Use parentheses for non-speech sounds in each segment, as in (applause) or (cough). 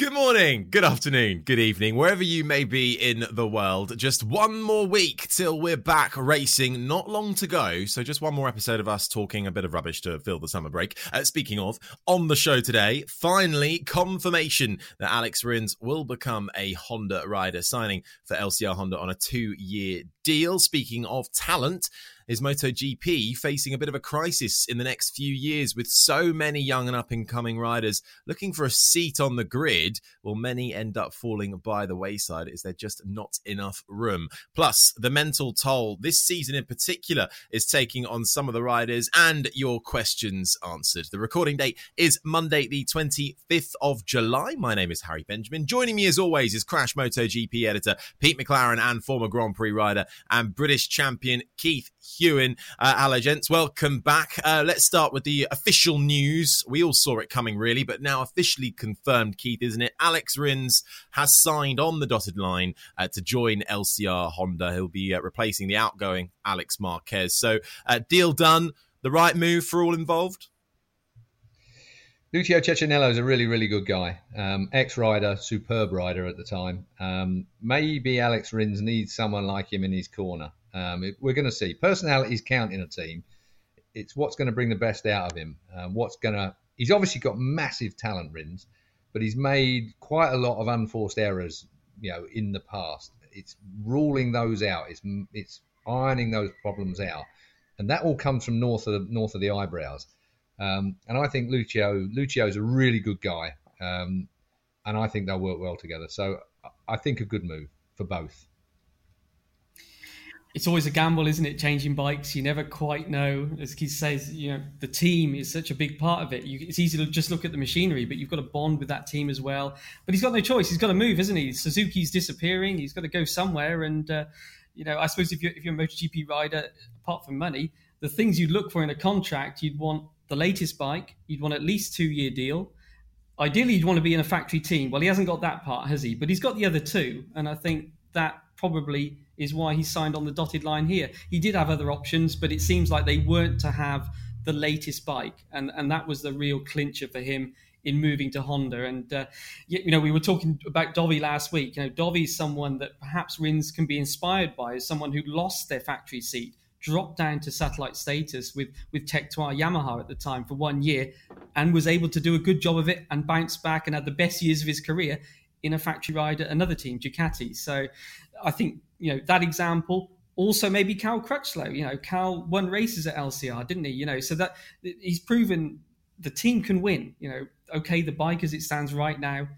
Good morning, good afternoon, good evening, wherever you may be in the world. Just one more week till we're back racing. Not long to go. So, just one more episode of us talking a bit of rubbish to fill the summer break. Uh, speaking of, on the show today, finally confirmation that Alex Rins will become a Honda rider, signing for LCR Honda on a two year deal. Speaking of talent, is MotoGP facing a bit of a crisis in the next few years with so many young and up and coming riders looking for a seat on the grid? Will many end up falling by the wayside? Is there just not enough room? Plus, the mental toll this season in particular is taking on some of the riders and your questions answered. The recording date is Monday, the 25th of July. My name is Harry Benjamin. Joining me as always is Crash MotoGP editor Pete McLaren and former Grand Prix rider and British champion Keith Huewen. Uh, hello, gents. Welcome back. Uh, let's start with the official news. We all saw it coming, really, but now officially confirmed, Keith, isn't it? Alex Rins has signed on the dotted line uh, to join LCR Honda. He'll be uh, replacing the outgoing Alex Marquez. So, uh, deal done. The right move for all involved? Lucio Cecchinello is a really, really good guy. Um, Ex rider, superb rider at the time. Um, maybe Alex Rins needs someone like him in his corner. Um, it, we're going to see. Personalities count in a team. It's what's going to bring the best out of him. Um, what's going to. He's obviously got massive talent, Rins, but he's made quite a lot of unforced errors, you know, in the past. It's ruling those out. It's it's ironing those problems out, and that all comes from north of the, north of the eyebrows. Um, and I think Lucio Lucio is a really good guy, um, and I think they'll work well together. So I think a good move for both. It's always a gamble, isn't it? Changing bikes, you never quite know. As Keith says, you know the team is such a big part of it. You, it's easy to just look at the machinery, but you've got to bond with that team as well. But he's got no choice. He's got to move, isn't he? Suzuki's disappearing. He's got to go somewhere, and uh, you know, I suppose if you're if you're a MotoGP rider, apart from money, the things you'd look for in a contract, you'd want the latest bike. You'd want at least two year deal. Ideally, you'd want to be in a factory team. Well, he hasn't got that part, has he? But he's got the other two, and I think that probably is why he signed on the dotted line here. He did have other options, but it seems like they weren't to have the latest bike, and and that was the real clincher for him in moving to Honda. And uh, you know, we were talking about Dovi last week. You know, Dovi is someone that perhaps Rins can be inspired by, as someone who lost their factory seat dropped down to satellite status with with Tech Yamaha at the time for one year, and was able to do a good job of it and bounce back and had the best years of his career in a factory ride at another team, Ducati. So I think you know that example. Also, maybe Cal Crutchlow. You know, Cal won races at LCR, didn't he? You know, so that he's proven the team can win. You know, okay, the bike as it stands right now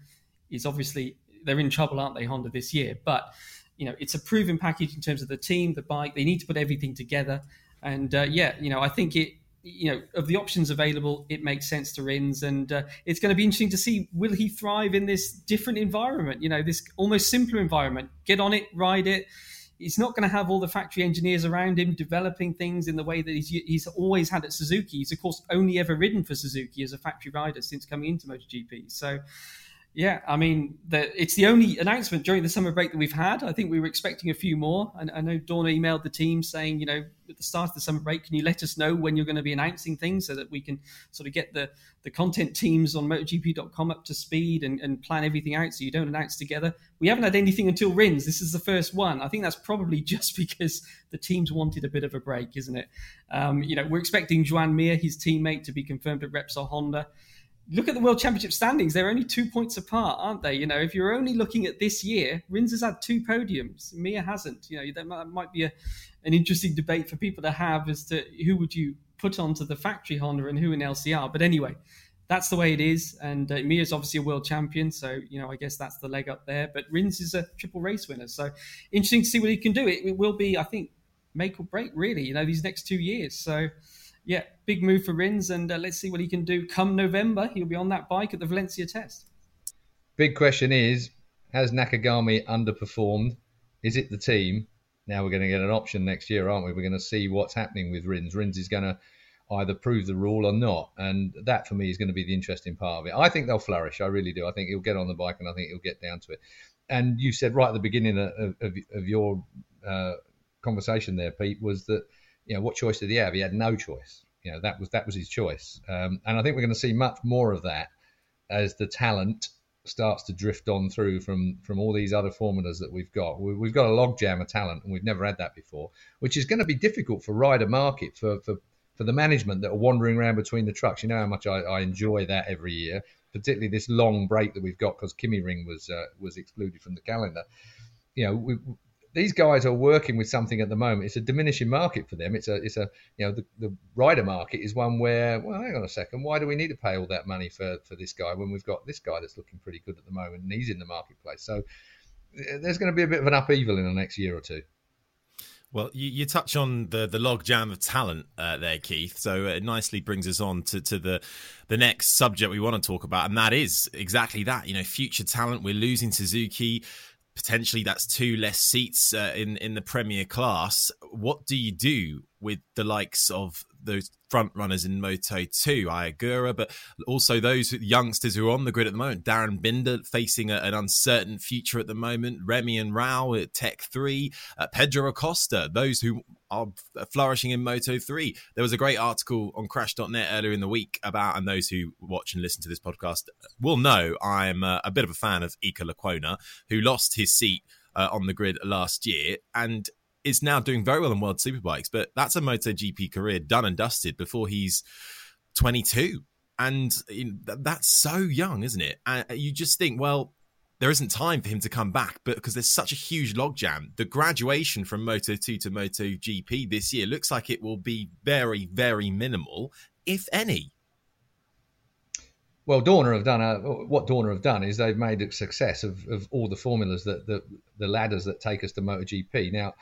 is obviously they're in trouble, aren't they, Honda this year? But you know, it's a proven package in terms of the team, the bike. They need to put everything together. And uh, yeah, you know, I think it, you know, of the options available, it makes sense to Rins, and uh, it's going to be interesting to see will he thrive in this different environment. You know, this almost simpler environment. Get on it, ride it. He's not going to have all the factory engineers around him developing things in the way that he's, he's always had at Suzuki. He's of course only ever ridden for Suzuki as a factory rider since coming into MotoGP. So yeah, I mean, the, it's the only announcement during the summer break that we've had. I think we were expecting a few more. And I know Dawn emailed the team saying, you know, at the start of the summer break, can you let us know when you're going to be announcing things so that we can sort of get the, the content teams on MotoGP.com up to speed and, and plan everything out so you don't announce together? We haven't had anything until Rins. This is the first one. I think that's probably (laughs) just because the teams wanted a bit of a break, isn't it? Um, you know, we're expecting Joan Mir, his teammate, to be confirmed at Repsol Honda look at the World Championship standings. They're only two points apart, aren't they? You know, if you're only looking at this year, Rins has had two podiums. Mir hasn't. You know, that might be a, an interesting debate for people to have as to who would you put onto the factory Honda and who in LCR. But anyway, that's the way it is. And uh, Mir's obviously a world champion, so you know I guess that's the leg up there. But Rins is a triple race winner, so interesting to see what he can do. It, it will be, I think, make or break really. You know, these next two years. So yeah, big move for Rins, and uh, let's see what he can do come November. He'll be on that bike at the Valencia test. Big question is: Has Nakagami underperformed? Is it the team? Now we're going to get an option next year, aren't we? We're going to see what's happening with Rins. Rins is going to either prove the rule or not, and that for me is going to be the interesting part of it. I think they'll flourish. I really do. I think he'll get on the bike, and I think he'll get down to it. And you said right at the beginning of, of, of your uh, conversation there, Pete, was that you know, what choice did he have? He had no choice. You know, that was that was his choice. Um, and I think we're going to see much more of that as the talent starts to drift on through from from all these other formulas that we've got. We, have got a logjam of talent, and we've never had that before, which is going to be difficult for rider market for for for the management that are wandering around between the trucks. You know how much I, I enjoy that every year, particularly this long break that we've got because KymiRing was uh, was excluded from the calendar. You know, we, these guys are working with something at the moment. It's a diminishing market for them. It's a, it's a, you know, the, the rider market is one where, well, hang on a second, why do we need to pay all that money for, for this guy when we've got this guy that's looking pretty good at the moment and he's in the marketplace? So eh, there's going to be a bit of an upheaval in the next year or two. Well, you, you touch on the the log jam of talent uh, there, Keith. So it nicely brings us on to, to the the next subject we want to talk about, and that is exactly that. You know, future talent. We're losing Suzuki potentially that's two less seats uh, in in the Premier class. What do you do with the likes of those front runners in Moto 2, Ai Ogura, but also those youngsters who are on the grid at the moment. Darryn Binder facing a, an uncertain future at the moment. Remy and Raul at Tech 3. Uh, Pedro Acosta, those who are flourishing in Moto 3. There was a great article on crash.net earlier in the week about, and those who watch and listen to this podcast will know I'm uh, a bit of a fan of Iker Lecuona, who lost his seat uh, on the grid last year. And is now doing very well in World Superbikes, but that's a MotoGP career done and dusted before he's 22. And that's so young, isn't it? And uh, you just think, well, there isn't time for him to come back, but because there's such a huge logjam, the graduation from Moto 2 to Moto GP this year looks like it will be very, very minimal, if any. Well, Dorna have done a, what Dorna have done is they've made a success of, of all the formulas that, that the ladders that take us to MotoGP. Now,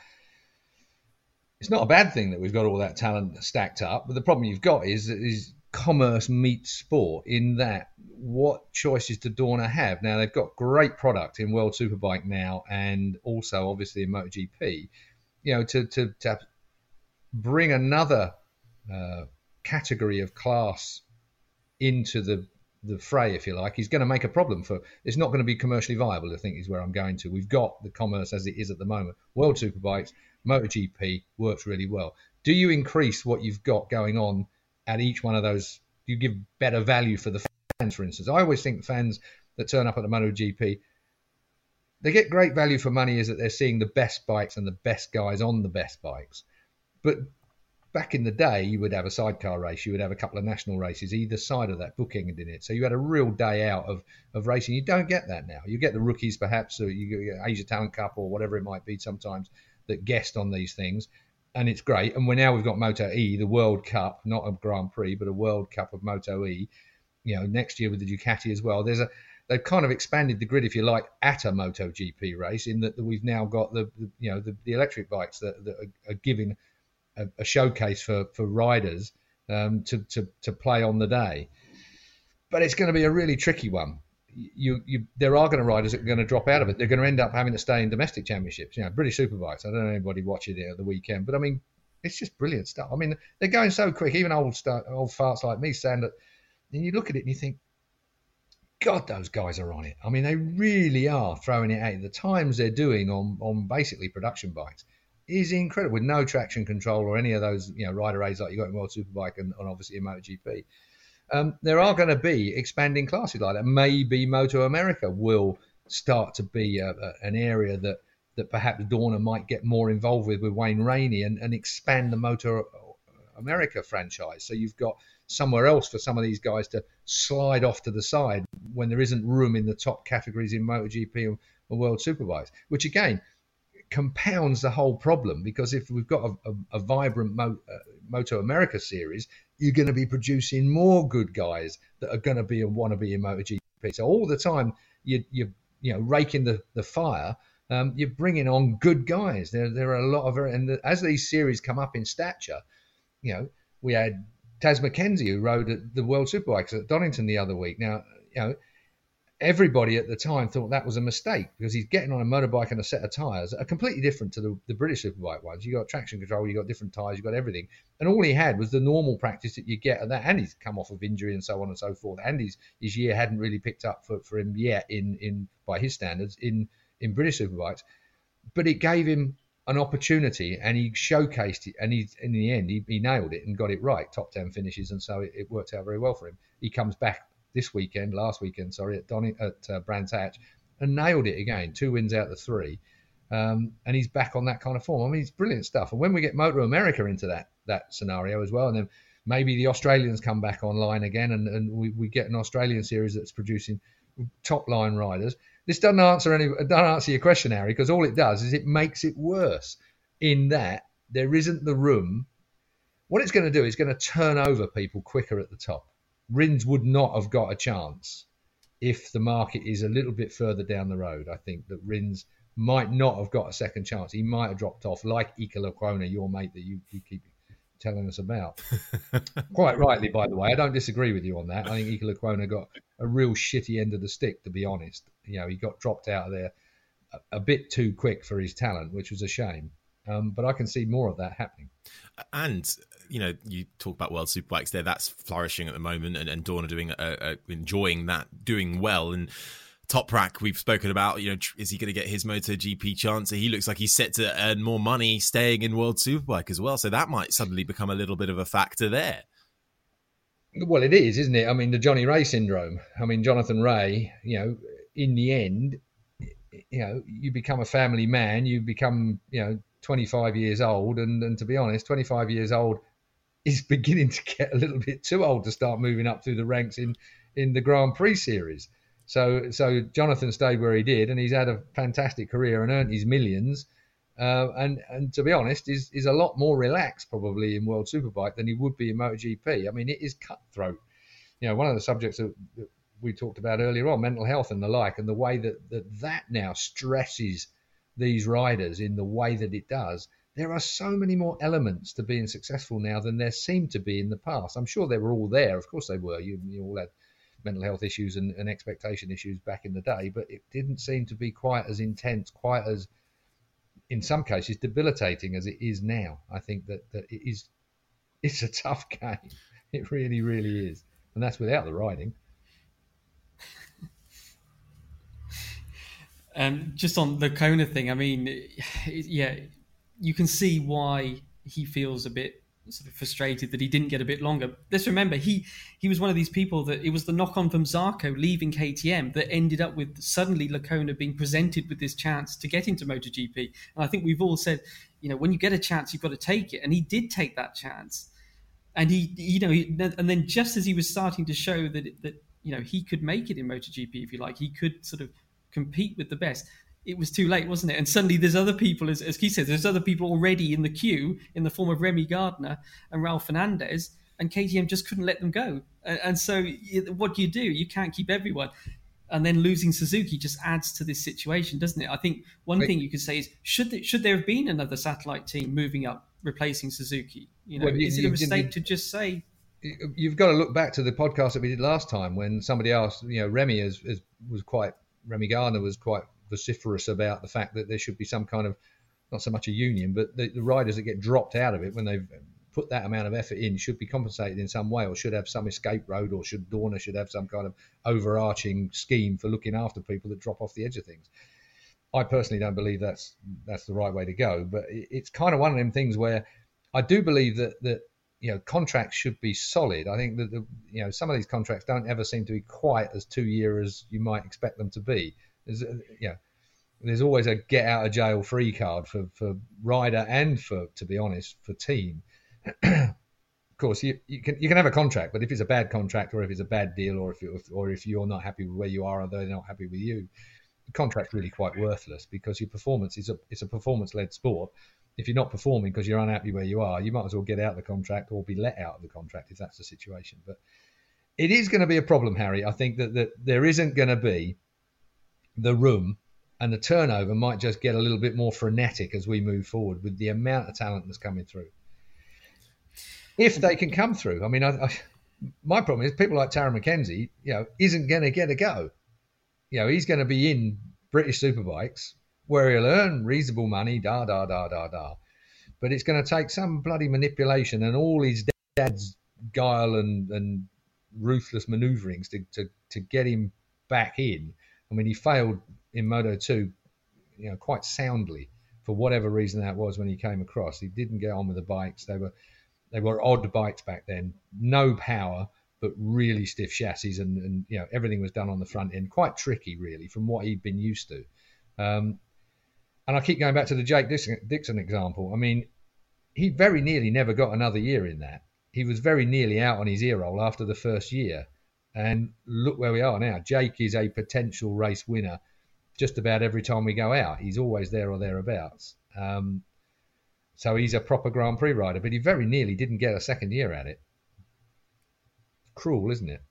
it's not a bad thing that we've got all that talent stacked up. But the problem you've got is is commerce meets sport in that what choices do Dorna have? Now they've got great product in World Superbike now and also obviously in MotoGP. You know, to to, to bring another uh, category of class into the the fray, if you like, is going to make a problem for. It's not going to be commercially viable. I think is where I'm going to. We've got the commerce as it is at the moment. World Superbikes, MotoGP works really well. Do you increase what you've got going on at each one of those? Do you give better value for the fans, for instance? I always think fans that turn up at the MotoGP, they get great value for money is that they're seeing the best bikes and the best guys on the best bikes. But back in the day, you would have a sidecar race, you would have a couple of national races either side of that bookended in it. So you had a real day out of, of racing. You don't get that now. You get the rookies perhaps, or you get Asia Talent Cup or whatever it might be sometimes that guest on these things, and it's great. And we're now we've got Moto E, the World Cup, not a Grand Prix, but a World Cup of Moto E. You know, next year with the Ducati as well. There's a they've kind of expanded the grid, if you like, at a Moto GP race in that we've now got the, the you know the, the, electric bikes that, that are, are, giving a, a, showcase for for riders um, to, to to play on the day. But it's going to be a really tricky one you, you there are going to riders that are going to drop out of it. They're going to end up having to stay in domestic championships. You know, British Superbikes. I don't know anybody watching it at the weekend, but I mean, it's just brilliant stuff. I mean, they're going so quick. Even old start, old farts like me saying that, and you look at it and you think, God, those guys are on it. I mean, they really are throwing it at The times they're doing on on basically production bikes is incredible with no traction control or any of those you know rider aids like you got in World Superbike and, and obviously in MotoGP um, there are going to be expanding classes like that. Maybe Moto America will start to be a, a, an area that that perhaps Dorna might get more involved with with Wayne Rainey and, and expand the Moto America franchise. So you've got somewhere else for some of these guys to slide off to the side when there isn't room in the top categories in MotoGP and, and World Superbikes, which again compounds the whole problem because if we've got a, a, a vibrant Mo, uh, Moto America series, you're going to be producing more good guys that are going to be and want to be in MotoGP. So all the time you you you know raking the the fire. Um, you're bringing on good guys. There, there are a lot of, and the, as these series come up in stature, you know, we had Taz Mackenzie who rode at the World Superbikes at Donington the other week. Now, you know, everybody at the time thought that was a mistake because he's getting on a motorbike and a set of that are completely different to the, the British Superbike ones. You got traction control, you got different tyres, you got everything, and all he had was the normal practice that you get at that. And he's come off of injury and so on and so forth. And his, his year hadn't really picked up for, for him yet in in by his standards in in British Superbikes, but it gave him an opportunity and he showcased it and he in the end he, he nailed it and got it right top 10 finishes and so it, it worked out very well for him he comes back this weekend, last weekend, sorry, at Donny at uh, Brands Hatch, and nailed it again. Two wins out of three, um, and he's back on that kind of form. I mean, it's brilliant stuff. And when we get Moto America into that that scenario as well, and then maybe the Australians come back online again, and, and we, we get an Australian series that's producing top line riders. This doesn't answer any doesn't answer your question, Harry, because all it does is it makes it worse. In that there isn't the room. What it's going to do is going to turn over people quicker at the top. Rins would not have got a chance if the market is a little bit further down the road. I think that Rins might not have got a second chance. He might have dropped off, like Iker Lecuona, your mate that you, you keep telling us about. (laughs) Quite rightly, by the way. I don't disagree with you on that. I think Iker Lecuona got a real shitty end of the stick, to be honest. You know, he got dropped out of there a, a bit too quick for his talent, which was a shame. Um, but I can see more of that happening. And you know, you talk about World Superbikes there. That's flourishing at the moment, and, and Dorna doing uh, uh, enjoying that, doing well. And Toprak, we've spoken about. You know, is he going to get his MotoGP chance? He looks like he's set to earn more money staying in World Superbike as well. So that might suddenly become a little bit of a factor there. Well, it is, isn't it? I mean, the Johnny Rea syndrome. I mean, Jonathan Rea. You know, in the end, you know, you become a family man. You become, you know, 25 years old, and, and to be honest, 25 years old is (laughs) beginning to get a little bit too old to start moving up through the ranks in in the Grand Prix series. So so Jonathan stayed where he did, and he's had a fantastic career and earned his millions. Uh, and and to be honest, is is a lot more relaxed probably in World Superbike than he would be in MotoGP. I mean, it is cutthroat. You know, one of the subjects that, we talked about earlier on, mental health and the like, and the way that that, that now stresses these riders in the way that it does there are so many more elements to being successful now than there seemed to be in the past. I'm sure they were all there. Of course, they were. You, you all had mental health issues and, and, expectation issues back in the day, but it didn't seem to be quite as intense, quite as, in some cases, debilitating as it is now. I think that, that it is, it's a tough (laughs) game. It really, really is, and that's without the riding. (laughs) Um, just on the Kona thing, I mean, (sighs) yeah, you can see why he feels a bit sort of frustrated that he didn't get a bit longer. Let's remember he he was one of these people that it was the knock on from Zarco leaving KTM that ended up with suddenly Lecuona being presented with this chance to get into MotoGP. And I think we've all said, you know, when you get a chance, you've got to take it, and he did take that chance. And he, you know, he, and then just as he was starting to show that that you know he could make it in MotoGP if you like, he could sort of compete with the best it was too late, wasn't it? And suddenly there's other people, as, as Keith says, there's other people already in the queue in the form of Remy Gardner and Raul Fernandez, and KTM just couldn't let them go. And, and so what do you do? You can't keep everyone. And then losing Suzuki just adds to this situation, doesn't it? I think one Wait. thing you could say is should there, should there have been another satellite team moving up, replacing Suzuki? You know, well, you, is it a mistake to just say you've got to look back to the podcast that we did last time when somebody asked, you know, Remy is, is, was quite Remy Gardner was quite vociferous about the fact that there should be some kind of not so much a union, but the, the riders that get dropped out of it when they've put that amount of effort in should be compensated in some way, or should have some escape road, or should Dorna should have some kind of overarching scheme for looking after people that drop off the edge of things. I personally don't believe that's that's the right way to go, but it's kind of one of them things where I do believe that that you know contracts should be solid. I think that the, you know some of these contracts don't ever seem to be quite as two year as you might expect them to be. There's, yeah, there's always a get out of jail free card for, for rider and for, to be honest, for team. (clears throat) of course, you, you can you can have a contract, but if it's a bad contract or if it's a bad deal or if you, or if you're not happy with where you are or they're not happy with you, the contract's really quite worthless because your performance is a it's a performance led sport. If you're not performing because you're unhappy where you are, you might as well get out of the contract or be let out of the contract if that's the situation. But it is going to be a problem, Harry. I think that, that there isn't going to be the room and the turnover might just get a little bit more frenetic as we move forward with the amount of talent that's coming through. If they can come through, I mean, I, I, my problem is people like Tarran Mackenzie, you know, isn't going to get a go. You know, he's going to be in British Superbikes where he'll earn reasonable money, da da da da da. But it's going to take some bloody manipulation and all his dad's guile and, and ruthless manoeuvrings to, to, to get him back in. I mean, he failed in Moto 2, you know, quite soundly for whatever reason that was when he came across. He didn't get on with the bikes. They were they were odd bikes back then, no power, but really stiff chassis, and, and you know everything was done on the front end, quite tricky really from what he'd been used to. Um, and I keep going back to the Jake Dixon, Dixon example. I mean, he very nearly never got another year in that. He was very nearly out on his ear roll after the first year. And look where we are now. Jake is a potential race winner just about every time we go out. He's always there or thereabouts. Um, so he's a proper Grand Prix rider, but he very nearly didn't get a second year at it. Cruel, isn't it?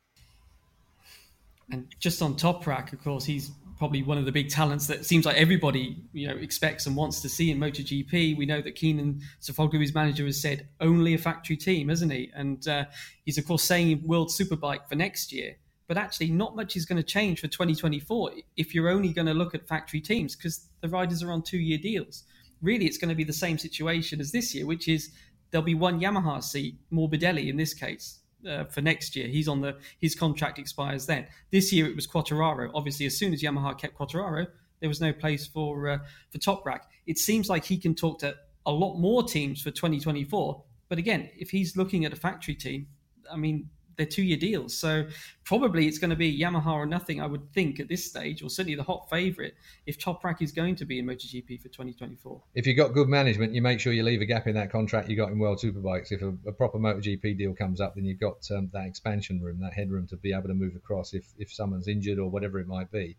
And just on Toprak, of course, he's probably one of the big talents that seems like everybody you know expects and wants to see in MotoGP. We know that Kenan Sofuoglu, his manager, has said only a factory team, hasn't he? And uh, he's of course saying World Superbike for next year. But actually, not much is going to change for 2024 if you're only going to look at factory teams because the riders are on two-year deals. Really, it's going to be the same situation as this year, which is there'll be one Yamaha seat, Morbidelli in this case, uh, for next year. He's on the his contract expires then. This year it was Quartararo. Obviously, as soon as Yamaha kept Quartararo, there was no place for uh, for Toprak. It seems like he can talk to a lot more teams for 2024. But again, if he's looking at a factory team, I mean, they're two year deals. So probably it's going to be Yamaha or nothing, I would think, at this stage, or certainly the hot favourite if Toprak is going to be in MotoGP for 2024. If you've got good management, you make sure you leave a gap in that contract you got in World Superbikes. If a, a proper MotoGP deal comes up, then you've got um, that expansion room, that headroom to be able to move across if, if someone's injured or whatever it might be.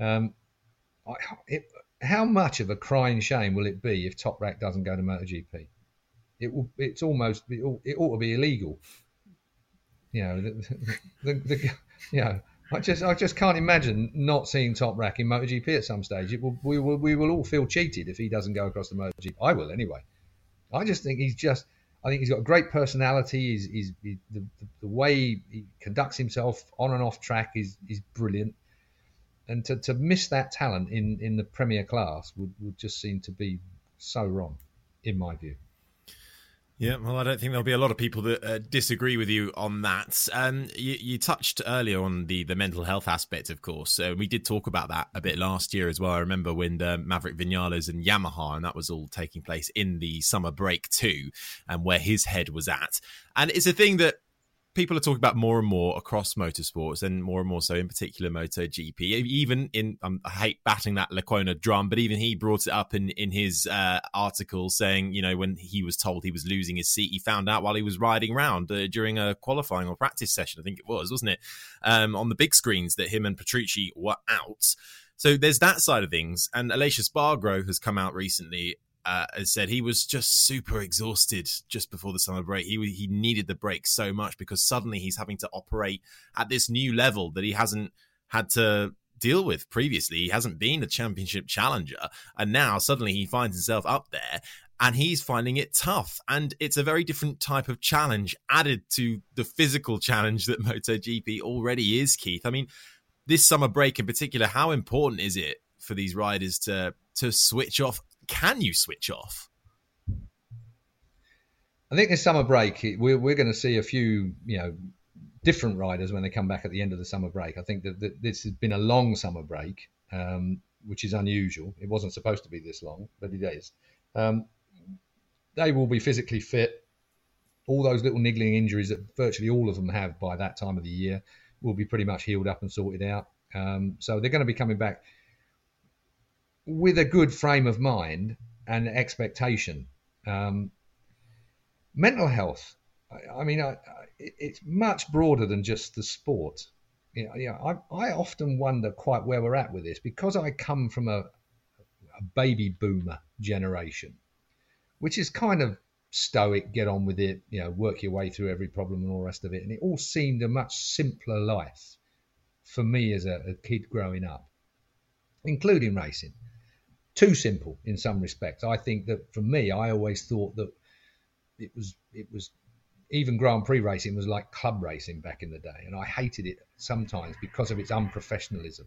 Um, I, it, how much of a crying shame will it be if Toprak doesn't go to MotoGP? It will. It's almost. It ought, it ought to be illegal you know, the, the, the, you know, I just I just can't imagine not seeing Toprak in MotoGP at some stage. It will, we will we will all feel cheated if he doesn't go across the MotoGP. I will anyway. I just think he's just. I think he's got a great personality. He's, he's he, the, the way he conducts himself on and off track is is brilliant. And to, to miss that talent in, in the premier class would, would just seem to be so wrong, in my view. Yeah, well, I don't think there'll be a lot of people that uh, disagree with you on that. Um, you, you, touched earlier on the, the mental health aspect, of course. Uh, we did talk about that a bit last year as well. I remember when the Maverick Vinales and Yamaha, and that was all taking place in the summer break too, and where his head was at. And it's a thing that people are talking about more and more across motorsports and more and more so in particular MotoGP. Even in, um, I hate batting that Lecuona drum, but even he brought it up in, in his uh, article saying, you know, when he was told he was losing his seat, he found out while he was riding around uh, during a qualifying or practice session, I think it was, wasn't it? Um, on the big screens that him and Petrucci were out. So there's that side of things. And Aleix Espargaro has come out recently uh, said he was just super exhausted just before the summer break. He he needed the break so much because suddenly he's having to operate at this new level that he hasn't had to deal with previously. He hasn't been a championship challenger, and now suddenly he finds himself up there. And he's finding it tough. And it's a very different type of challenge added to the physical challenge that (laughs) MotoGP already is, Keith. I mean, this summer break in particular, how important is it for these riders to to switch off can you switch off? I think this summer break, we're, we're going to see a few, you know, different riders when they come back at the end of the summer break. I think that, that this has been a long summer break, um, which is unusual. It wasn't supposed to be this long, but it is. Um, they will be physically fit. All those little niggling injuries that virtually all of them have by that time of the year will be pretty much healed up and sorted out. Um, so they're going to be coming back with a good frame of mind and expectation. Um, mental health. I, I mean, I, it's much broader than just the sport. You know, I, I often wonder quite where we're at with this because I come from a, a baby boomer generation, which is kind of stoic, get on with it, you know, work your way through every problem and all the rest of it. And it all seemed a much simpler life for me as a, a kid growing up, including racing. Too simple in some respects. I think that for me, I always thought that it was it was even Grand Prix racing was like club racing back in the day, and I hated it sometimes because of its unprofessionalism.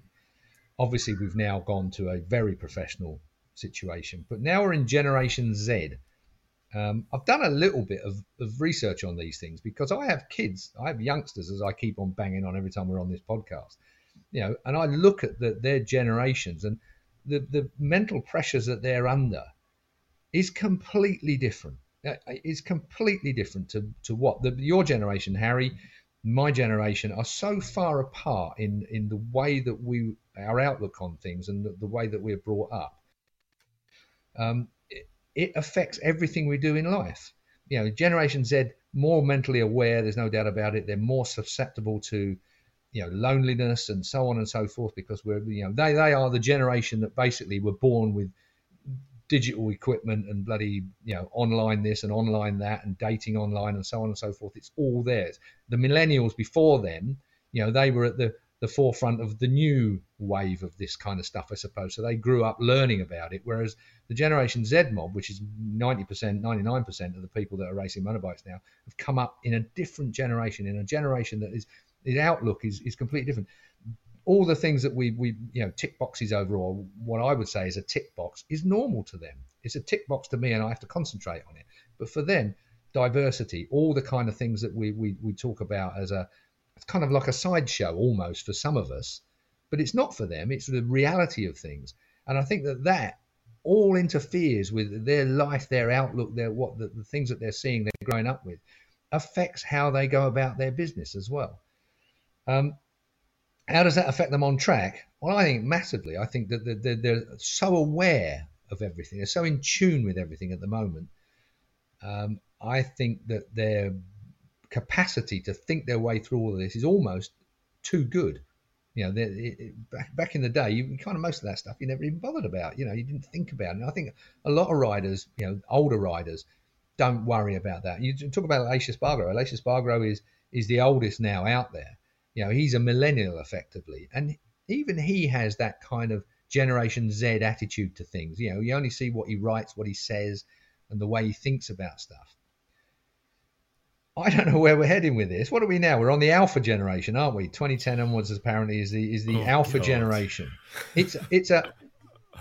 Obviously, we've now gone to a very professional situation, but now we're in Generation Z. Um, I've done a little bit of, of research on these things because I have kids, I have youngsters, as I keep on banging on every time we're on this podcast, you know, and I look at the, their generations and the, the mental pressures that they're under is completely different It's completely different to, to what the, your generation, Harry, my generation are so far apart in, in the way that we, our outlook on things and the, the way that we're brought up. Um, it, it affects everything we do in life. You know, Generation Z, more mentally aware, there's no doubt about it. They're more susceptible to, you know, loneliness and so on and so forth because we're, you know, they, they are the generation that basically were born with digital equipment and bloody you know online this and online that and dating online and so on and so forth. It's all theirs. The millennials before them you know they were at the the forefront of the new wave of this kind of stuff i suppose. So they grew up learning about it whereas the generation z mob which is 90% 99% of the people that are racing motorbikes now have come up in a different generation in a generation that is his outlook is, is completely different all the things that we we you know tick boxes over or what I would say is a tick box is normal to them. It's a tick box to me, and I have to concentrate on it. But for them, diversity, all the kind of things that we we, we talk about as a it's kind of like a sideshow almost for some of us, but it's not for them. It's the reality of things, and I think that that all interferes with their life, their outlook, their what the, the things that they're seeing, they're growing up with, affects how they go about their business as well. Um, how does that affect them on track? Well, I think massively. I think that they're, they're so aware of everything. They're so in tune with everything at the moment. Um, I think that their capacity to think their way through all of this is almost too good. You know, it, it, back, back in the day, you kind of most of that stuff you never even bothered about. You know, you didn't think about it. And I think a lot of riders, you know, older riders, don't worry about that. You talk about Aleix Espargaro. Aleix Espargaro is is the oldest now out there. You know, he's a millennial effectively, and even he has that kind of Generation Z attitude to things. You know, you only see what he writes, what he says, and the way he thinks about stuff. I don't know where we're heading with this. What are we now? We're on the alpha generation, aren't we? 2010 onwards apparently is the is the oh, alpha God. generation. It's it's a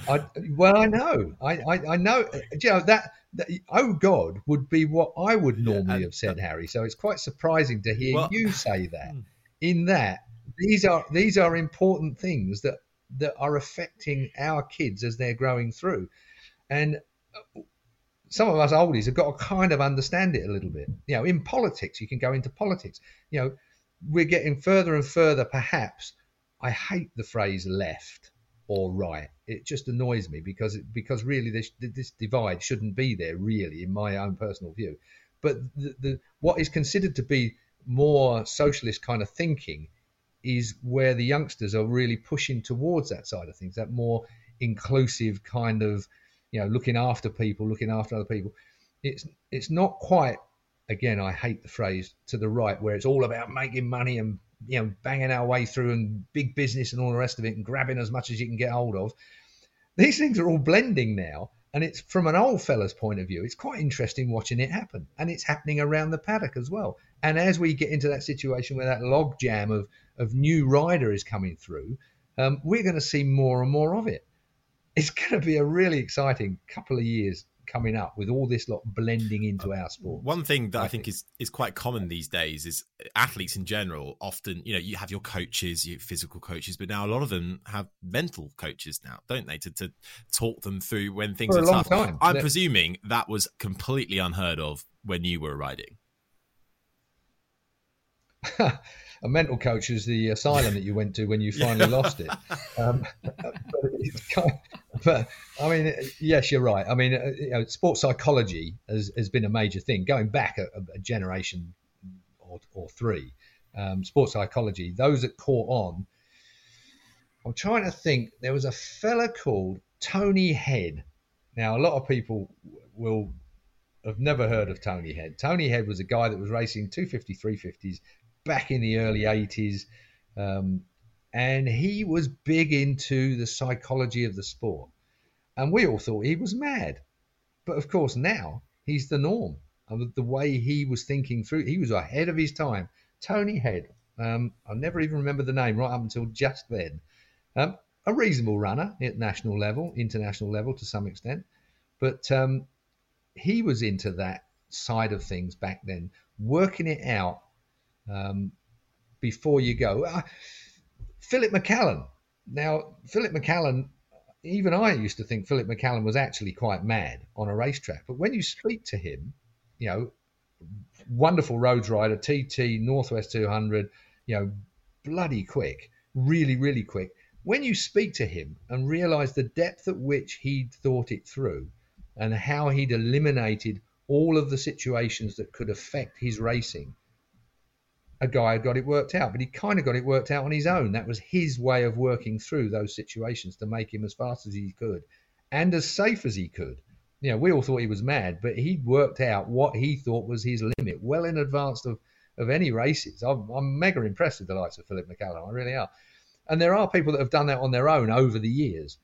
I, well, I know, I, I, I know, uh, you know that, that, Oh God, would be what I would normally yeah, have said, Harry. So it's quite surprising to hear well, you say that. In that these are these are important things that that are affecting our kids as they're growing through, and uh, some of us oldies have got to kind of understand it a little bit. You know, in politics, you can go into politics. You know, we're getting further and further. Perhaps I hate the phrase left or right. It just annoys me because because really this this divide shouldn't be there. Really, in my own personal view, but the, the what is considered to be more socialist kind of thinking is where the youngsters are really pushing towards that side of things, that more inclusive kind of, you know, looking after people, looking after other people. It's it's not quite again, I hate the phrase to the right where it's all about making money and you know banging our way through and big business and all the rest of it and grabbing as much as you can get hold of. These things are all blending now, and it's from an old fella's point of view. It's quite interesting watching it happen, and it's happening around the paddock as well. And as we get into that situation where that log jam of, of new rider is coming through, um, we're going to see more and more of it. It's going to be a really exciting couple of years coming up with all this lot blending into our sport. One thing that I, I think, think, is is quite common these days is athletes in general often, you know, you have your coaches, your physical coaches, but now a lot of them have mental coaches now, don't they, to, to talk them through when things For are tough. Time. I'm presuming that was completely unheard of when you were riding. (laughs) a mental coach is the asylum that you went to when you finally lost it. Um, (laughs) but kind but I mean, yes, you're right. I mean, uh, you know, sports psychology has, has been a major thing going back a, a generation or, or three. Um, sports psychology, those that caught on. I'm trying to think. There was a fella called Tony Head. Now, a lot of people will have never heard of Tony Head. Tony Head was a guy that was racing 250, 350s back in the early 80s. Um, and he was big into the psychology of the sport. And we all thought he was mad. But of course, now he's the norm. And the way he was thinking through, he was ahead of his time. Tony Head, um, I never even remember the name right up until just then. Um, a reasonable runner at national level, international level to some extent. But um, he was into that side of things back then, working it out um, before you go. Uh, Phillip McCallen. Now, Phillip McCallen, even I used to think Phillip McCallen was actually quite mad on a racetrack. But when you speak to him, you know, wonderful roads rider, TT, Northwest 200, you know, bloody quick, really, really quick. When you speak to him and realize the depth at which he'd thought it through and how he'd eliminated all of the situations that could affect his racing, a guy had got it worked out, but he kind of got it worked out on his own. That was his way of working through those situations to make him as fast as he could and as safe as he could. You know, we all thought he was mad, but he worked out what he thought was his limit well in advance of, of any races. I'm, I'm mega impressed with the likes of Phillip McCallen. I really are. And there are people that have done that on their own over the years.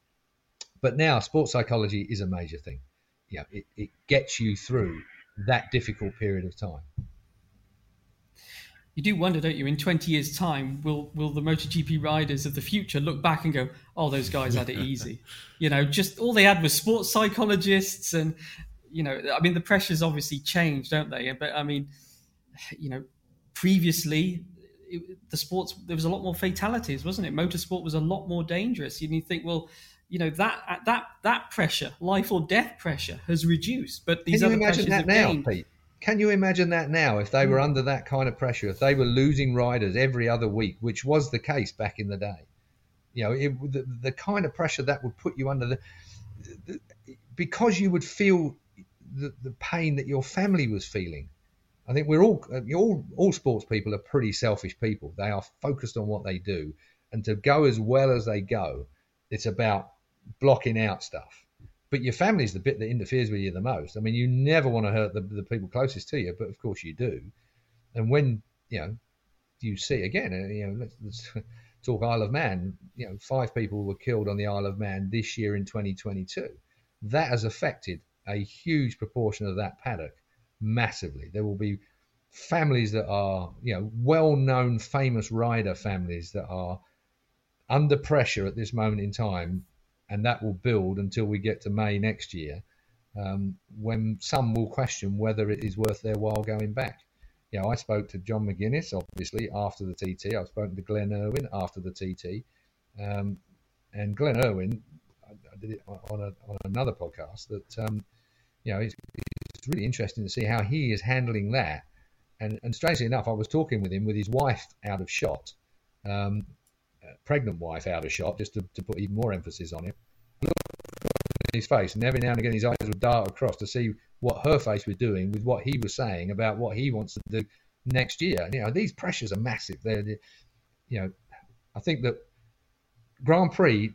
But now sports psychology is a major thing. Yeah, it, it gets you through that difficult period of time you do wonder, don't you? In 20 years' time, will will the MotoGP riders of the future look back and go, "Oh, those guys had it (laughs) easy"? you know, just all they had was sports psychologists, and you know, I mean, the pressures obviously changed, don't they? But I mean, you know, previously it, the sports there was a lot more fatalities, wasn't it? Motorsport was a lot more dangerous. And you think, well, you know that that that pressure, life or death pressure, has reduced. But these Can other you imagine pressures that have now. Pete? Can you imagine that now if they were hmm. under that kind of pressure, if they were losing riders every other week, which was the case back in the day? You know, it, the, the kind of pressure that would put you under the, the because you would feel the, the pain that your family was feeling. I think we're all, uh, all all sports people are pretty selfish people. They are focused on what they do, and to go as well as they go, it's about blocking out stuff but your family's the bit that interferes with you the most. I mean, you never want to hurt the, the people closest to you, but of course you do. And when you know you see again, uh, you know, let's, let's (laughs) talk Isle of Man. You know, five people were killed on the Isle of Man this year in 2022. That has affected a huge proportion of that paddock massively. There will be families that are, you know, well-known, famous rider families that are under pressure at this moment in time and that will build until we get to May next year, um, when some will question whether it is worth their while going back. You know, I spoke to John McGuinness, obviously, after the TT. I've spoken to Glenn Irwin after the TT. Um, and Glenn Irwin, I, did it on, a, on another podcast, that, um, you know, it's, it's really interesting to see how he is handling that. And, and strangely enough, I was talking with him with his wife out of shot. Um, pregnant wife out of shot, just to, to put even more emphasis on. In his face, and every now and again his eyes would dart across to see what her face was doing with what he was saying about what he wants to do next year. You know, these pressures are massive. They're, they're you know, I think that Grand Prix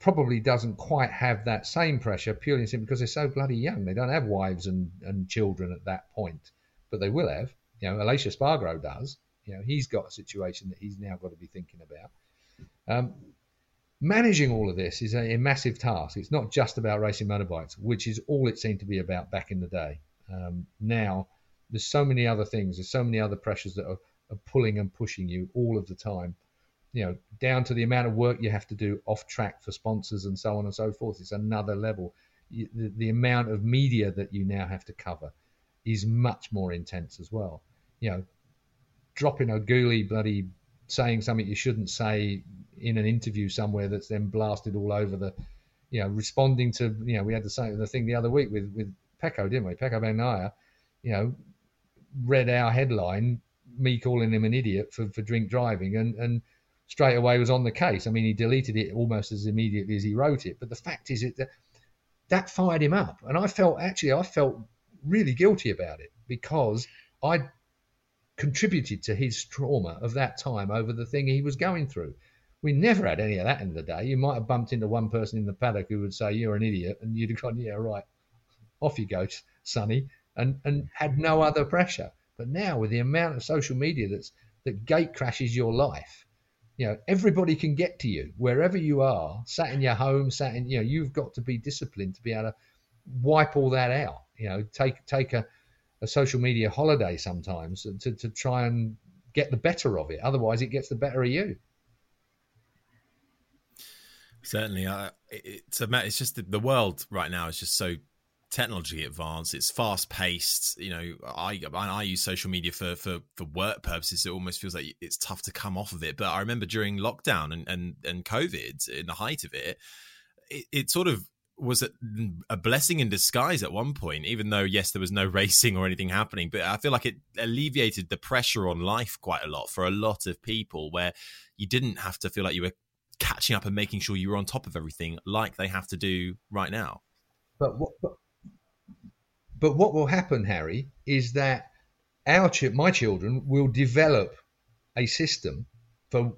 probably doesn't quite have that same pressure purely simply because they're so bloody young. They don't have wives and, and children at that point, but they will have. You know, Aleix Espargaro does. You know, he's got a situation that he's now got to be thinking about. Um, managing all of this is a, a, massive task. It's not just about racing motorbikes, which is all it seemed to be about back in the day. Um, now, there's so many other things. There's so many other pressures that are, are pulling and pushing you all of the time. You know, down to the amount of work you have to do off track for sponsors and so on and so forth. It's another level. the, the amount of media that you now have to cover is much more intense as well. You know, dropping a ghoulie bloody saying something you shouldn't say in an interview somewhere that's then blasted all over the, you know, responding to, you know, we had the same the thing the other week with with Pecco, didn't we? Pecco Bagnaia, you know, read our headline, me calling him an idiot for, for drink driving, and and straight away was on the case. I mean, he deleted it almost as immediately as he wrote it. But the fact is, that, that fired him up, and I felt actually I felt really guilty about it because I contributed to his trauma of that time over the thing he was going through. We never had any of that in the day. You might have bumped into one person in the paddock who would say, You're an idiot. And you'd have gone, Yeah, right. Off you go, Sonny. And, and had no other pressure. But now, with the amount of social media that's, that gate crashes your life, you know, everybody can get to you wherever you are, sat in your home, sat in, you know, you've got to be disciplined to be able to wipe all that out. You know, take take a, a social media holiday sometimes to, to try and get the better of it. Otherwise, it gets the better of you. Certainly, uh, it's a, it's just the, the world right now is just so technology advanced. It's fast paced. You know, I I use social media for for for work purposes. It almost feels like it's tough to come off of it. But I remember during lockdown and and and COVID, in the height of it, it, it sort of was a, a, blessing in disguise at one point, even though, yes, there was no (laughs) racing or anything happening. But I feel like it alleviated the pressure on life quite a lot for a lot of people where you didn't have to feel like you were catching up and making sure you were on top of everything like they have to do right now. But what, but, but what will happen, Harry, is that our my children will develop a system for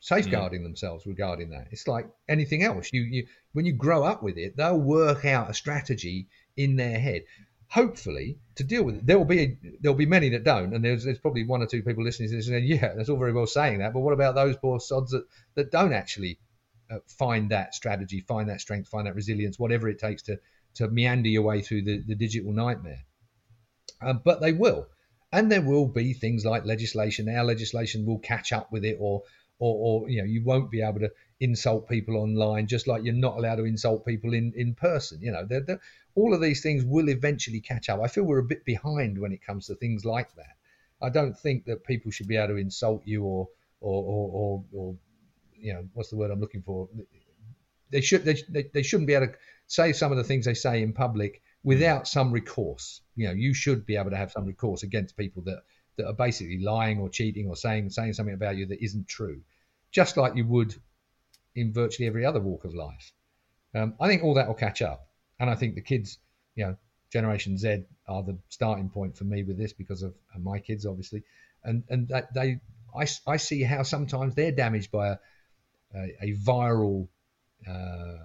safeguarding mm. themselves regarding that. It's like anything else. You, you when you grow up with it, they'll work out a strategy in their head. Hopefully, to deal with it, there will be there'll be many that don't, and there's, there's probably one or two people listening to this and yeah, that's all very well saying that, but what about those poor sods that that don't actually uh, find that strategy, find that strength, find that resilience, whatever it takes to to meander your way through the, the digital nightmare. Um, but they will, and there will be things like legislation. Our legislation will catch up with it, or or, or you know you won't be able to insult people online just like you're not allowed to insult people in in person. You know they're, they're, all of these things will eventually catch up. I feel we're a bit behind when it comes to things like that. I don't think that people should be able to insult you or or or, or, or you know what's the word i'm looking for? They should they, they, they shouldn't be able to say some of the things they say in public without some recourse. You know you should be able to have some recourse against people that that are basically lying or cheating or saying saying something about you that isn't true, just like you would in virtually every other walk of life. Um, I think all that will catch up, and I think the kids, you know, Generation Z are the starting point for me with this because of my kids, obviously, and and they, I, I see how sometimes they're damaged by a a, a viral uh,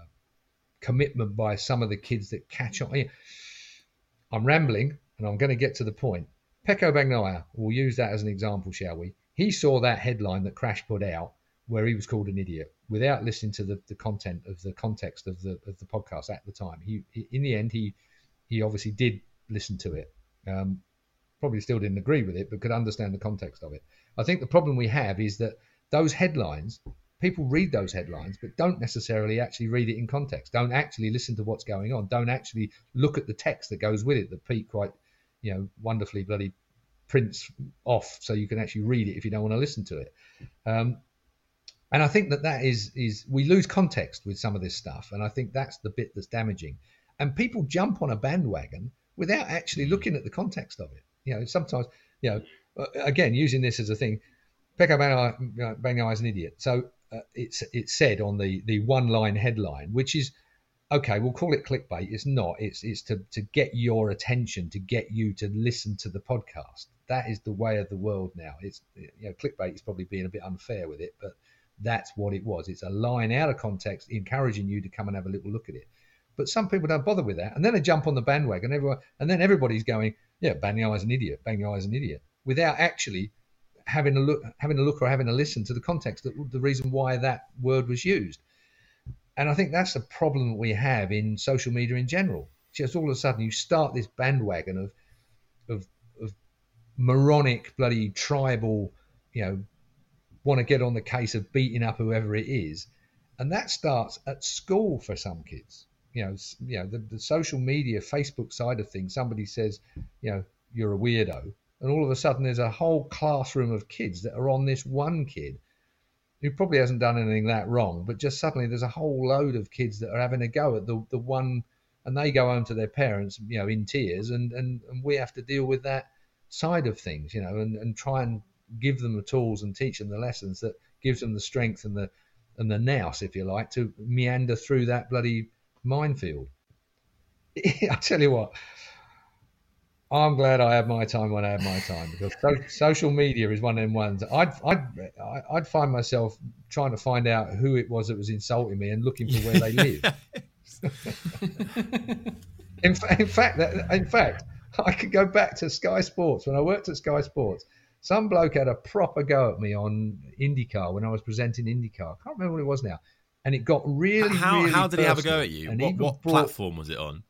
commitment by some of the kids that catch on. I'm rambling, and I'm going to get to the point. Pecco Bagnaia, we'll use that as an example, shall we? He saw that headline that Crash put out where he was called an idiot without listening to the, the content of the context of the of the podcast at the time. He, in the end he he obviously did listen to it. Um, probably still didn't agree with it, but could understand the context of it. I think the problem we have is that those headlines, people read those headlines, but don't necessarily actually read it in context. Don't actually listen to what's going on. Don't actually look at the text that goes with it that Pete quite you know wonderfully bloody prints off so you can actually read it if you don't want to listen to it. Um, and I think that that is is we lose context with some of this stuff, and I think that's the bit that's damaging. And people jump on a bandwagon without actually looking at the context of it. You know, sometimes you know, uh, again using this as a thing. Pecco Bagnaia is an idiot. So uh, it's it's said on the the one line headline, which is okay, we'll call it clickbait. It's not. It's it's to to get your attention, to get you to listen to the podcast. That is the way of the world now. It's you know, clickbait is probably being a bit unfair with it, but that's what it was. It's a line out of context, encouraging you to come and have a little look at it. But some people don't bother with that, and then they jump on the bandwagon. Everyone, and then everybody's going, "Yeah, Bagnaia is an idiot. Bagnaia is an idiot," without actually having a look, having a look, or having a listen to the context, the, the reason why that word was used. And I think that's the problem we have in social media in general. Just all of a sudden you start this bandwagon of of, of moronic, bloody tribal, you know, want to get on the case of beating up whoever it is, and that starts at school for some kids. You know, you know the, the social media, Facebook side of things. Somebody says, you know, you're a weirdo, and all of a sudden there's a whole classroom of kids that are on this one kid who probably hasn't done anything that wrong, but just suddenly there's a whole load of kids that are having a go at the the one, and they go home to their parents, you know, in tears, and and, and we have to deal with that side of things, you know, and, and try and give them the tools and teach them the lessons that gives them the strength and the and the nous, if you like, to meander through that bloody minefield. (laughs) I tell you what, I'm glad I had my time when I had my time because so, social media is one of them ones. I'd, I'd, I'd find myself trying to find out who it was that was insulting me and looking for where they (laughs) live. in, in fact, in fact, I could go back to Sky Sports when I worked at Sky Sports. Some bloke had a proper go at me on IndyCar when I was presenting IndyCar. I can't remember what it was now, and it got really. How really how did personal. he have a go at you? And What, what brought- platform was it on?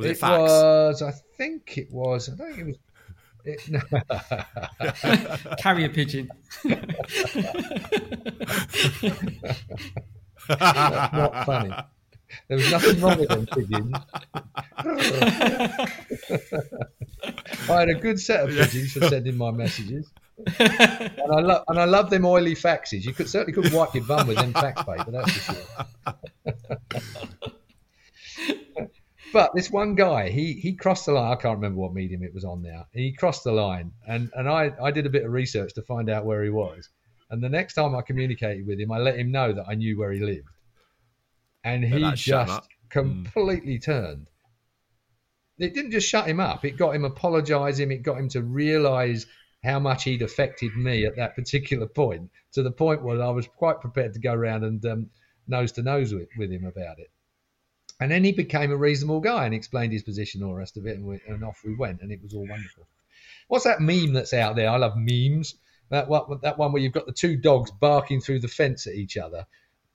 Was it, it fax? was, I think it was. I don't think it was. It, (laughs) no. Carrier pigeon. (laughs) not funny. There was nothing wrong with them pigeons. (laughs) I had a good set of pigeons for sending my messages, and I love and I love them oily faxes. You could certainly could wipe your bum with them fax paper, that's for sure. But this one guy, he he crossed the line. I can't remember what medium it was on now. He crossed the line, and and I I did a bit of research to find out where he was. And the next time I communicated with him, I let him know that I knew where he lived, and he him just up. completely turned. It didn't just shut him up; it got him apologising. It got him to realise how much he'd affected me at that particular point, to the point where I was quite prepared to go around and um, nose to nose with, with him about it. And then he became a reasonable guy and explained his position, all the rest of it, and, we, and off we went, and it was all wonderful. What's that meme that's out there? I love memes. That one, that one where you've got the two dogs barking through the fence at each other,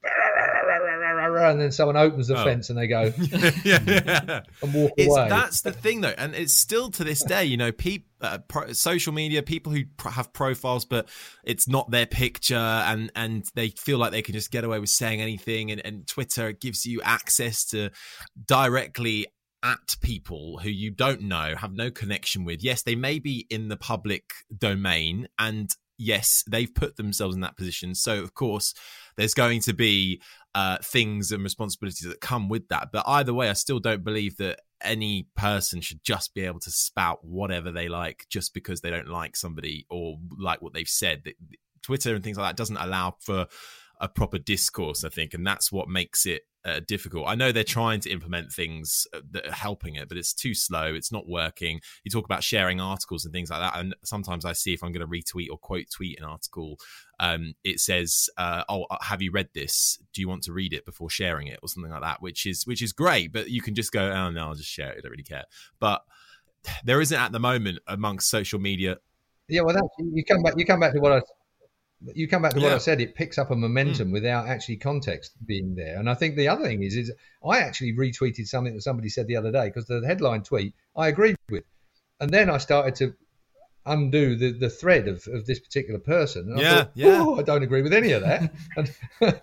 and then someone opens the Oh. fence and they go (laughs) yeah, yeah. and walk It's, away. that's the thing, though, and it's still to this day. You know, peop, uh, pro, social media, people who pr- have profiles, but it's not their picture, and and they feel like they can just get away with saying anything. And, and Twitter gives you access to directly at people who you don't know, have no connection with. Yes, they may be in the public domain, and yes, they've put themselves in that position. So, of course, there's going to be uh, things and responsibilities that come with that. But either way, I still don't believe that any person should just be able to spout whatever they like just because they don't like somebody or like what they've said. Twitter and things like that doesn't allow for a proper discourse, I think, and that's what makes it uh, difficult. I know they're trying to implement things uh, that are helping it, but it's too slow. It's not working. You talk about sharing articles and things like that, and sometimes I see if I'm going to retweet or quote tweet an article, um, it says, uh, "Oh, have you read this? Do you want to read it before sharing it, or something like that?" Which is which is great, but you can just go, "Oh no, I'll just share it. I don't really care." But there isn't at the moment amongst social media. Yeah, well, you come back. You come back to what I. You come back to what Yeah. I said. It picks up a momentum without actually context being there. And I think the other thing is, is I actually retweeted something that somebody said the other day because the headline tweet I agreed with, and then I started to undo the, the thread of, of this particular person. And I Yeah, thought, yeah. "Oh, I don't agree with any of that. (laughs) and (laughs)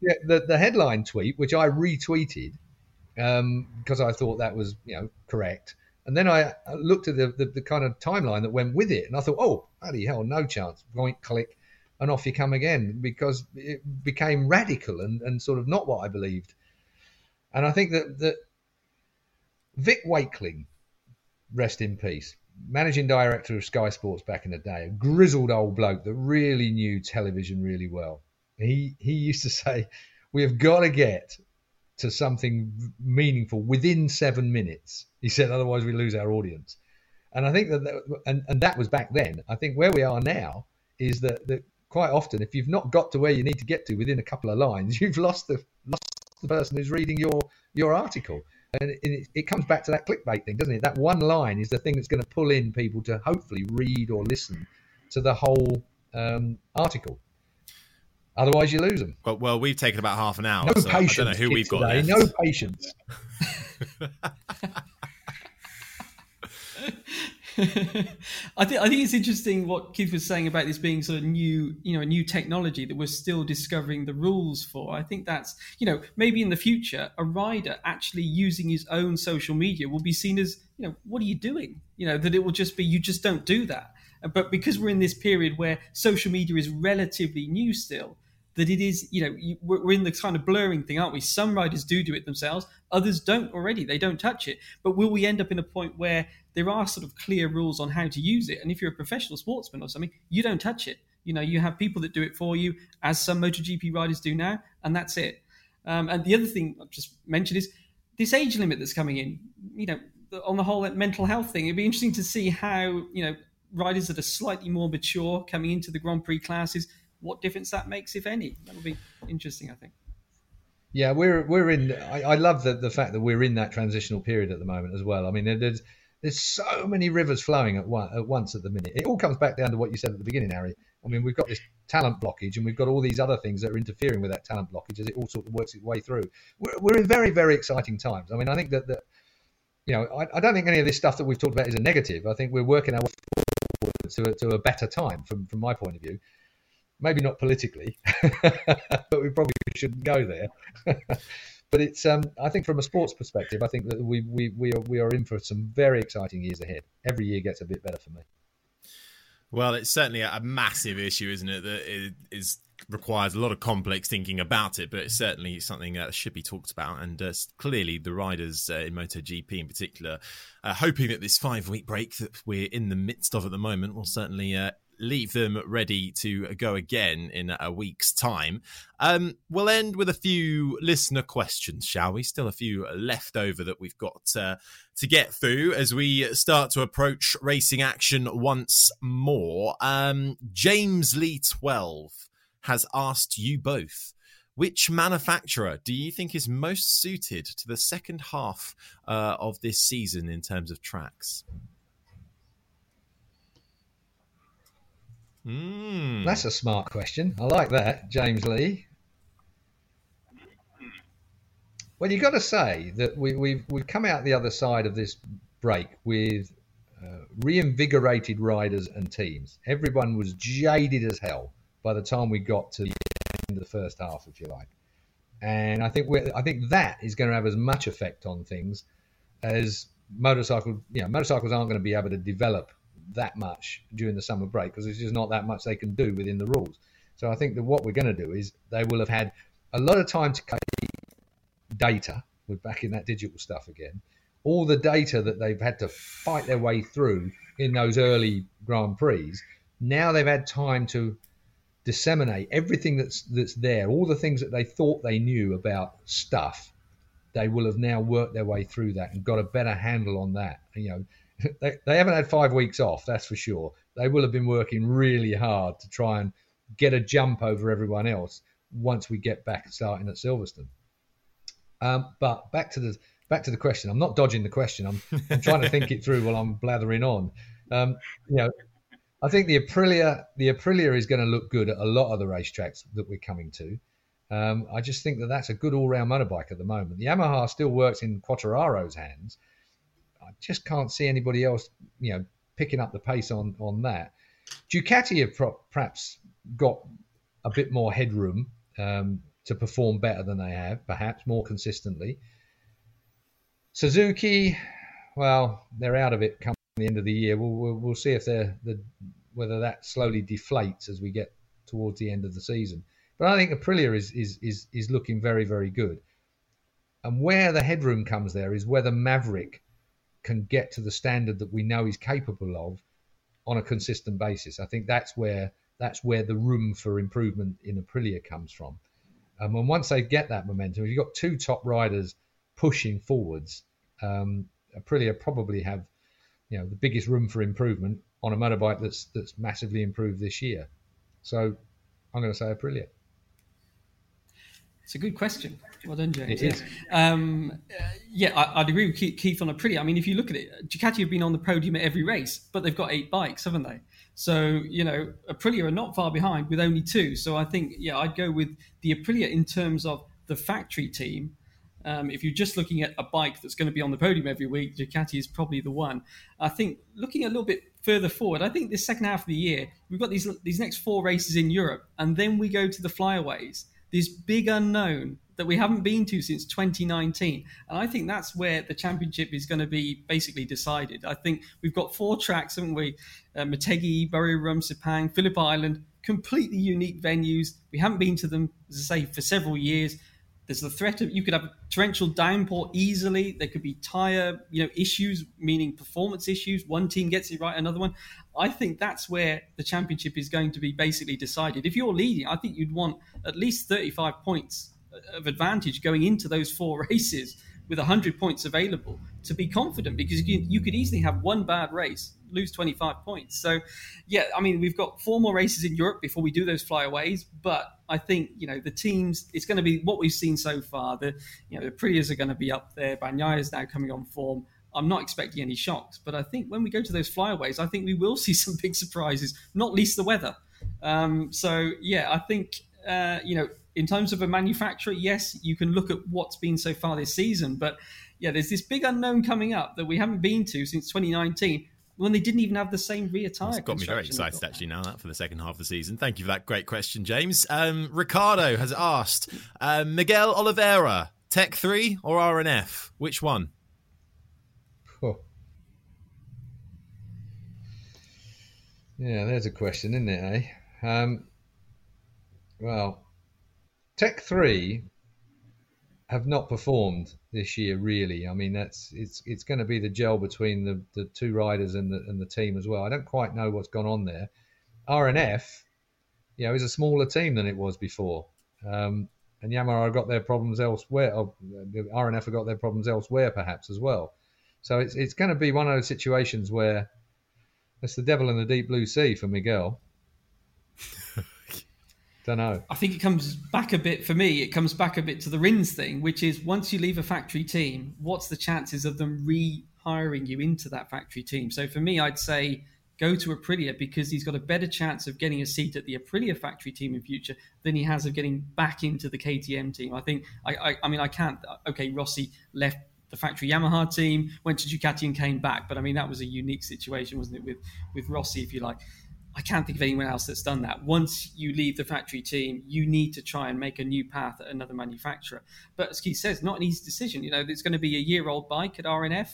yeah, the the headline tweet, which I retweeted um, because I thought that was you know correct. And then I I looked at the, the, the kind of timeline that went with it, and I thought, oh, bloody hell, no chance. Point, click, and off you come again because it became radical and, and sort of not what I believed. And I think that, that Vic Wakeling, rest in peace, managing director of Sky Sports back in the day, a grizzled old bloke that really knew television really well. He he used to (laughs) say, "We have got to get to something meaningful within seven minutes." He said, "Otherwise, we lose our audience." And I think that, that and, and that was back then. I think where we are now is that, that quite often, if you've not got to where you need to get to within a couple of lines, (laughs) you've lost the lost the person who's reading your your article. And it, it, it comes back to that clickbait thing, doesn't it? That one line is the thing that's going to pull in people to hopefully read or listen to the whole um, article. Otherwise, you lose them. Well, well, we've taken about half an hour. No so I patience. don't know who we've got today. left. No patience. (laughs) (laughs) (laughs) I think I think it's interesting what Keith was saying about this being sort of new, you know, a new technology that we're still discovering the rules for. I think that's, you know, maybe in the future a rider actually using his own social media will be seen as, you know, what are you doing? You know, that it will just be you just don't do that. Uh, but because we're in this period where social media is relatively new still, that it is, you know, we're in the kind of blurring thing, aren't we? Some riders do do it themselves, Others don't already; they don't touch it. But will we end up in a point where there are sort of clear rules on how to use it? And if you're a professional sportsman or something, you don't touch it. You know, you have people that do it for you, as some MotoGP riders do now, and that's it. Um, and the other thing I've just mentioned is this age limit that's coming in. You know, on the whole mental health thing, it'd be interesting to see how you know riders that are slightly more mature coming into the Grand Prix classes, what difference that makes, if any. That would be interesting, I think. Yeah, we're we're in. I, I love the the fact that we're in that transitional period at the moment as well. I mean, there's there's so many rivers flowing at, one, at once at the minute. It all comes back down to what you said at the beginning, Harry. I mean, we've got this talent blockage, and we've got all these other things that are interfering with that talent blockage as it all sort of works its way through. We're, we're in very, very exciting times. I mean, I think that, that you know, I, I, don't think any of this stuff that we've talked about is a negative. I think we're working our way forward to a, to a better time from, from my point of view. Maybe not politically, (laughs) but we probably shouldn't go there. (laughs) but it's, um, I think, from a sports perspective, I think that we, we, we, are, we are in for some very exciting years ahead. Every year gets a bit better for me. Well, it's certainly a massive issue, isn't it? That it is requires a lot of complex thinking about it, but it's certainly something that should be talked about. And uh, clearly, the riders uh, in MotoGP in particular, uh, hoping that this five week break that we're in the midst of at the moment will certainly uh, leave them ready to go again in a week's time. Um, we'll end with a few listener questions, shall we? Still a few left over that we've got uh, to get through as we start to approach racing action once more. Um, James Lee 12 has asked you both. Which manufacturer do you think is most suited to the second half uh, of this season in terms of tracks? Mm. That's a smart question. I like that, James Lee. Well, you've got to say that we, have we've, we've come out the other side of this break with uh, reinvigorated riders and teams. Everyone was jaded as hell by the time we got to the end of the first half, if you like. And I think I think that is going to have as much effect on things as motorcycle. You know, motorcycles aren't going to be able to develop that much during the summer break because there's just not that much they can do within the rules. So I think that what we're going to do is they will have had a lot of time to collect data. We're back in that digital stuff again. All the data that they've had to fight their way through in those early Grand Prix. Now they've had time to disseminate everything that's that's there, all the things that they thought they knew about stuff. They will have now worked their way through that and got a better handle on that. You know, (laughs) they, they haven't had five weeks off, that's for sure. They will have been working really hard to try and get a jump over everyone else once we get back starting at Silverstone. Um, but back to the back to the question. I'm not dodging the question. I'm, I'm trying to think it through while I'm blathering on. Um, you know, I think the Aprilia the Aprilia is going to look good at a lot of the racetracks that we're coming to. Um, I just think that that's a good all-round motorbike at the moment. The Yamaha still works in Quartararo's hands, I just can't see anybody else, you know, picking up the pace on on that. Ducati have pro- perhaps got a bit more headroom um, to perform better than they have, perhaps more consistently. Suzuki, well, they're out of it come the end of the year. We'll, we'll, we'll see if they're the, whether that slowly deflates as we get towards the end of the season. But I think Aprilia is, is, is, is looking very, very good. And where the headroom comes there is whether Maverick can get to the standard that we know he's capable of on a consistent basis. I think that's where that's where the room for improvement in Aprilia comes from. Um, and once they get that momentum, if you've got two top riders pushing forwards, um, Aprilia probably have you know the biggest room for improvement on a motorbike that's that's massively improved this year. So I'm going to say Aprilia. It's a good question. Well done, James. It is. Um, uh, yeah, I, would agree with Keith on Aprilia. I mean, if you look at it, Ducati have been on the podium at every race, but they've got eight bikes, haven't they? So, you know, Aprilia are not far behind with only two. So I think, yeah, I'd go with the Aprilia in terms of the factory team. Um, if you're just looking at a bike that's going to be on the podium every week, Ducati is probably the one. I think looking a little bit further forward, I think this second half of the year, we've got these these next four races in Europe, and then we go to the flyaways this big unknown that we haven't been to since 2019. And I think that's where the championship is going to be basically decided. I think we've got four tracks, haven't we? Uh, Motegi, Buriram, Sepang, Phillip Island, completely unique venues. We haven't been to them, as I say, for several years. There's the threat of you could have torrential downpour easily. There could be tire, you know, issues, meaning performance issues. One team gets it right, another one. I think that's where the championship is going to be basically decided. If you're leading, I think you'd want at least 35 points of advantage going into those four (laughs) races with 100 points available to be confident because you, you could easily have one bad race lose 25 points. So yeah i mean we've got four more races in europe before we do those flyaways but i think you know the teams it's going to be what we've seen so far. The you know the Aprilias are going to be up there. Bagnaia is now coming on form. I'm not expecting any shocks, but I think when we go to those flyaways, I think we will (laughs) see some big surprises, not least the weather. Um, so yeah, I think uh, you know in terms of a manufacturer, yes, you can look at what's been so far this season, but yeah, there's this big unknown coming up that we haven't been to since 2019 when they didn't even have the same rear tyre. It's got me very excited actually now that for the second half of the season. Thank you for that great question, James. Um, Ricardo has asked uh, Miguel Oliveira, Tech 3 or RNF? Which one? Oh. Yeah, there's a question, isn't it, eh? Um, well, Tech Three have not performed this year really. I mean, that's it's it's going to be the gel between the, the two riders and the and the team as well. I don't quite know what's gone on there. RNF, you know, is a smaller team than it was before. Um, and Yamaha got their problems elsewhere. RNF have got their problems elsewhere, perhaps as well. So it's it's going to be one of those situations where it's the devil in the deep blue sea for Miguel. (laughs) Don't know. I think it comes back a bit for me. It comes back a bit to the Rins thing, which is once you leave a factory team, what's the chances of them rehiring you into that factory team? So for me, I'd say go to Aprilia because he's got a better chance of getting a seat at the Aprilia factory team in future than he has of getting back into the KTM team. I think. I. I, I mean, I can't. Okay, Rossi left the factory Yamaha team, went to Ducati and came back. But I mean, that was a unique situation, wasn't it, with with Rossi, if you like. I can't think of anyone else that's done that. Once you leave the factory team, you need to try and make a new path at another manufacturer. But as Keith says, not an easy decision. You know, it's going to be a year-old bike at RNF,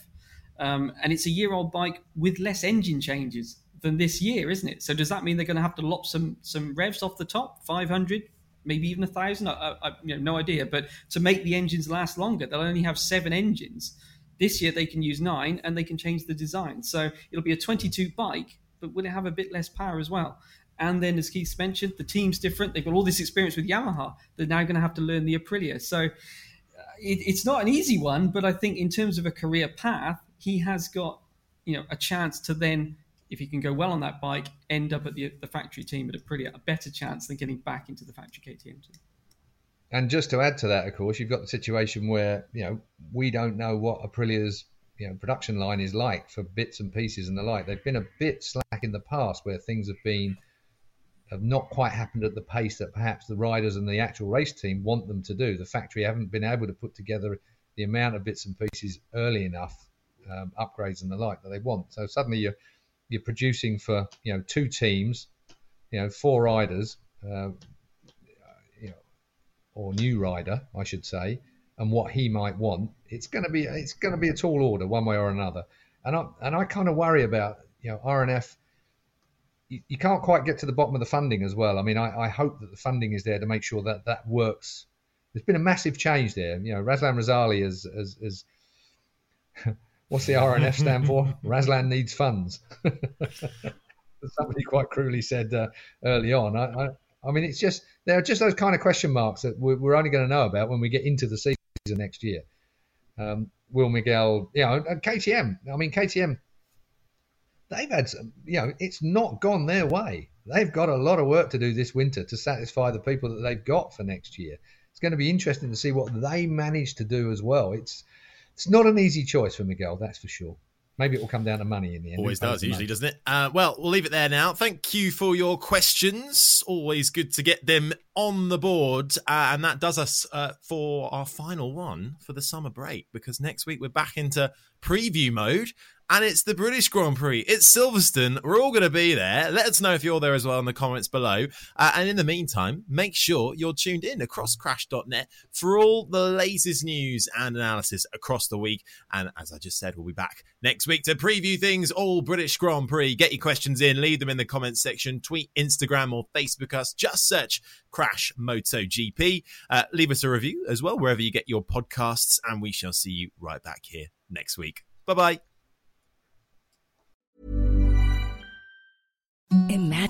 um, and it's a year-old bike with less engine changes than this year, isn't it? So does that mean they're going to have to lop some some revs off the top, 500, maybe even a thousand? I, I, you know, no idea. But to make the engines last longer, they'll only have seven engines. This year they can use nine, and they can change the design. So it'll be a 22 bike but will it have a bit less power as well? And then, as Keith mentioned, the team's different. They've got all this experience with Yamaha. They're now going to have to learn the Aprilia. So uh, it, it's not an easy one, but I think in terms of a career path, he has got you know a chance to then, if he can go well on that bike, end up at the, the factory team at Aprilia. A better chance than getting back into the factory KTM team. And just to add to that, of course, you've got the situation where you know we don't know what Aprilia's you know production line is like for bits and pieces and the like. They've been a bit slack in the past where things have been have not quite happened at the pace that perhaps the riders and the actual race team want them to do. The factory haven't been able to put together the amount of bits and pieces early enough, um, upgrades and the like that they want. So suddenly you're you're producing for you know two teams, you know four riders, uh, you know, or new rider I should say, and what he might want, it's going to be it's going to be a tall order one way or another. And I and I kind of worry about you know RNF. You, you, can't quite get to the bottom of the funding as well. I mean, I, I hope that the funding is there to make sure that that works. There's been a massive change there. You know, Razlan Razali is as as (laughs) what's the RNF stand for? (laughs) Razlan needs funds. (laughs) Somebody quite cruelly said uh, early on. I, I, I mean, it's just there are just those kind of question marks that we're, we're only going to know about when we get into the season next year. Um, Will Miguel, you know, KTM. I mean, KTM, they've had, some, you know, it's not gone their way. They've got a lot of work to do this winter to satisfy the people that they've got for next year. It's going to be interesting to see what they manage to do as well. It's it's not an easy choice for Miguel, that's for sure. Maybe it will come down to money in the end. Always does, usually, doesn't it? Uh, well, we'll leave it there now. Thank you for your questions. Always good to get them on the board. Uh, and that does us uh, for our final one for the summer break because next week we're back into preview mode. And it's the British Grand Prix. It's Silverstone. We're all going to be there. Let us know if you're there as well in the comments below. Uh, and in the meantime, make sure you're tuned in across crash.net for all the latest news and analysis across the week. And as I just said, we'll be back next week to preview things all British Grand Prix. Get your questions in, leave them in the comments section, tweet, Instagram, or Facebook us. Just search Crash MotoGP. Uh, leave us a review as well, wherever you get your podcasts, and we shall see you right back here next week. Bye bye. Imagine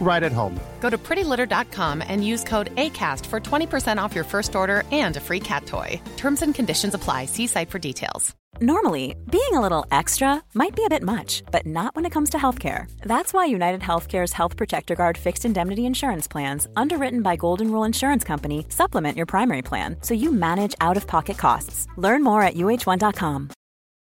right at home. Go to prettylitter.com and use code ACAST for 20% off your first order and a free cat toy. Terms and conditions apply. See site for details. Normally, being a little extra might be a bit much, but not when it comes to healthcare. That's why United Healthcare's Health Protector Guard fixed indemnity insurance plans, underwritten by Golden Rule Insurance Company, supplement your primary plan so you manage out of pocket costs. Learn more at uhone.com.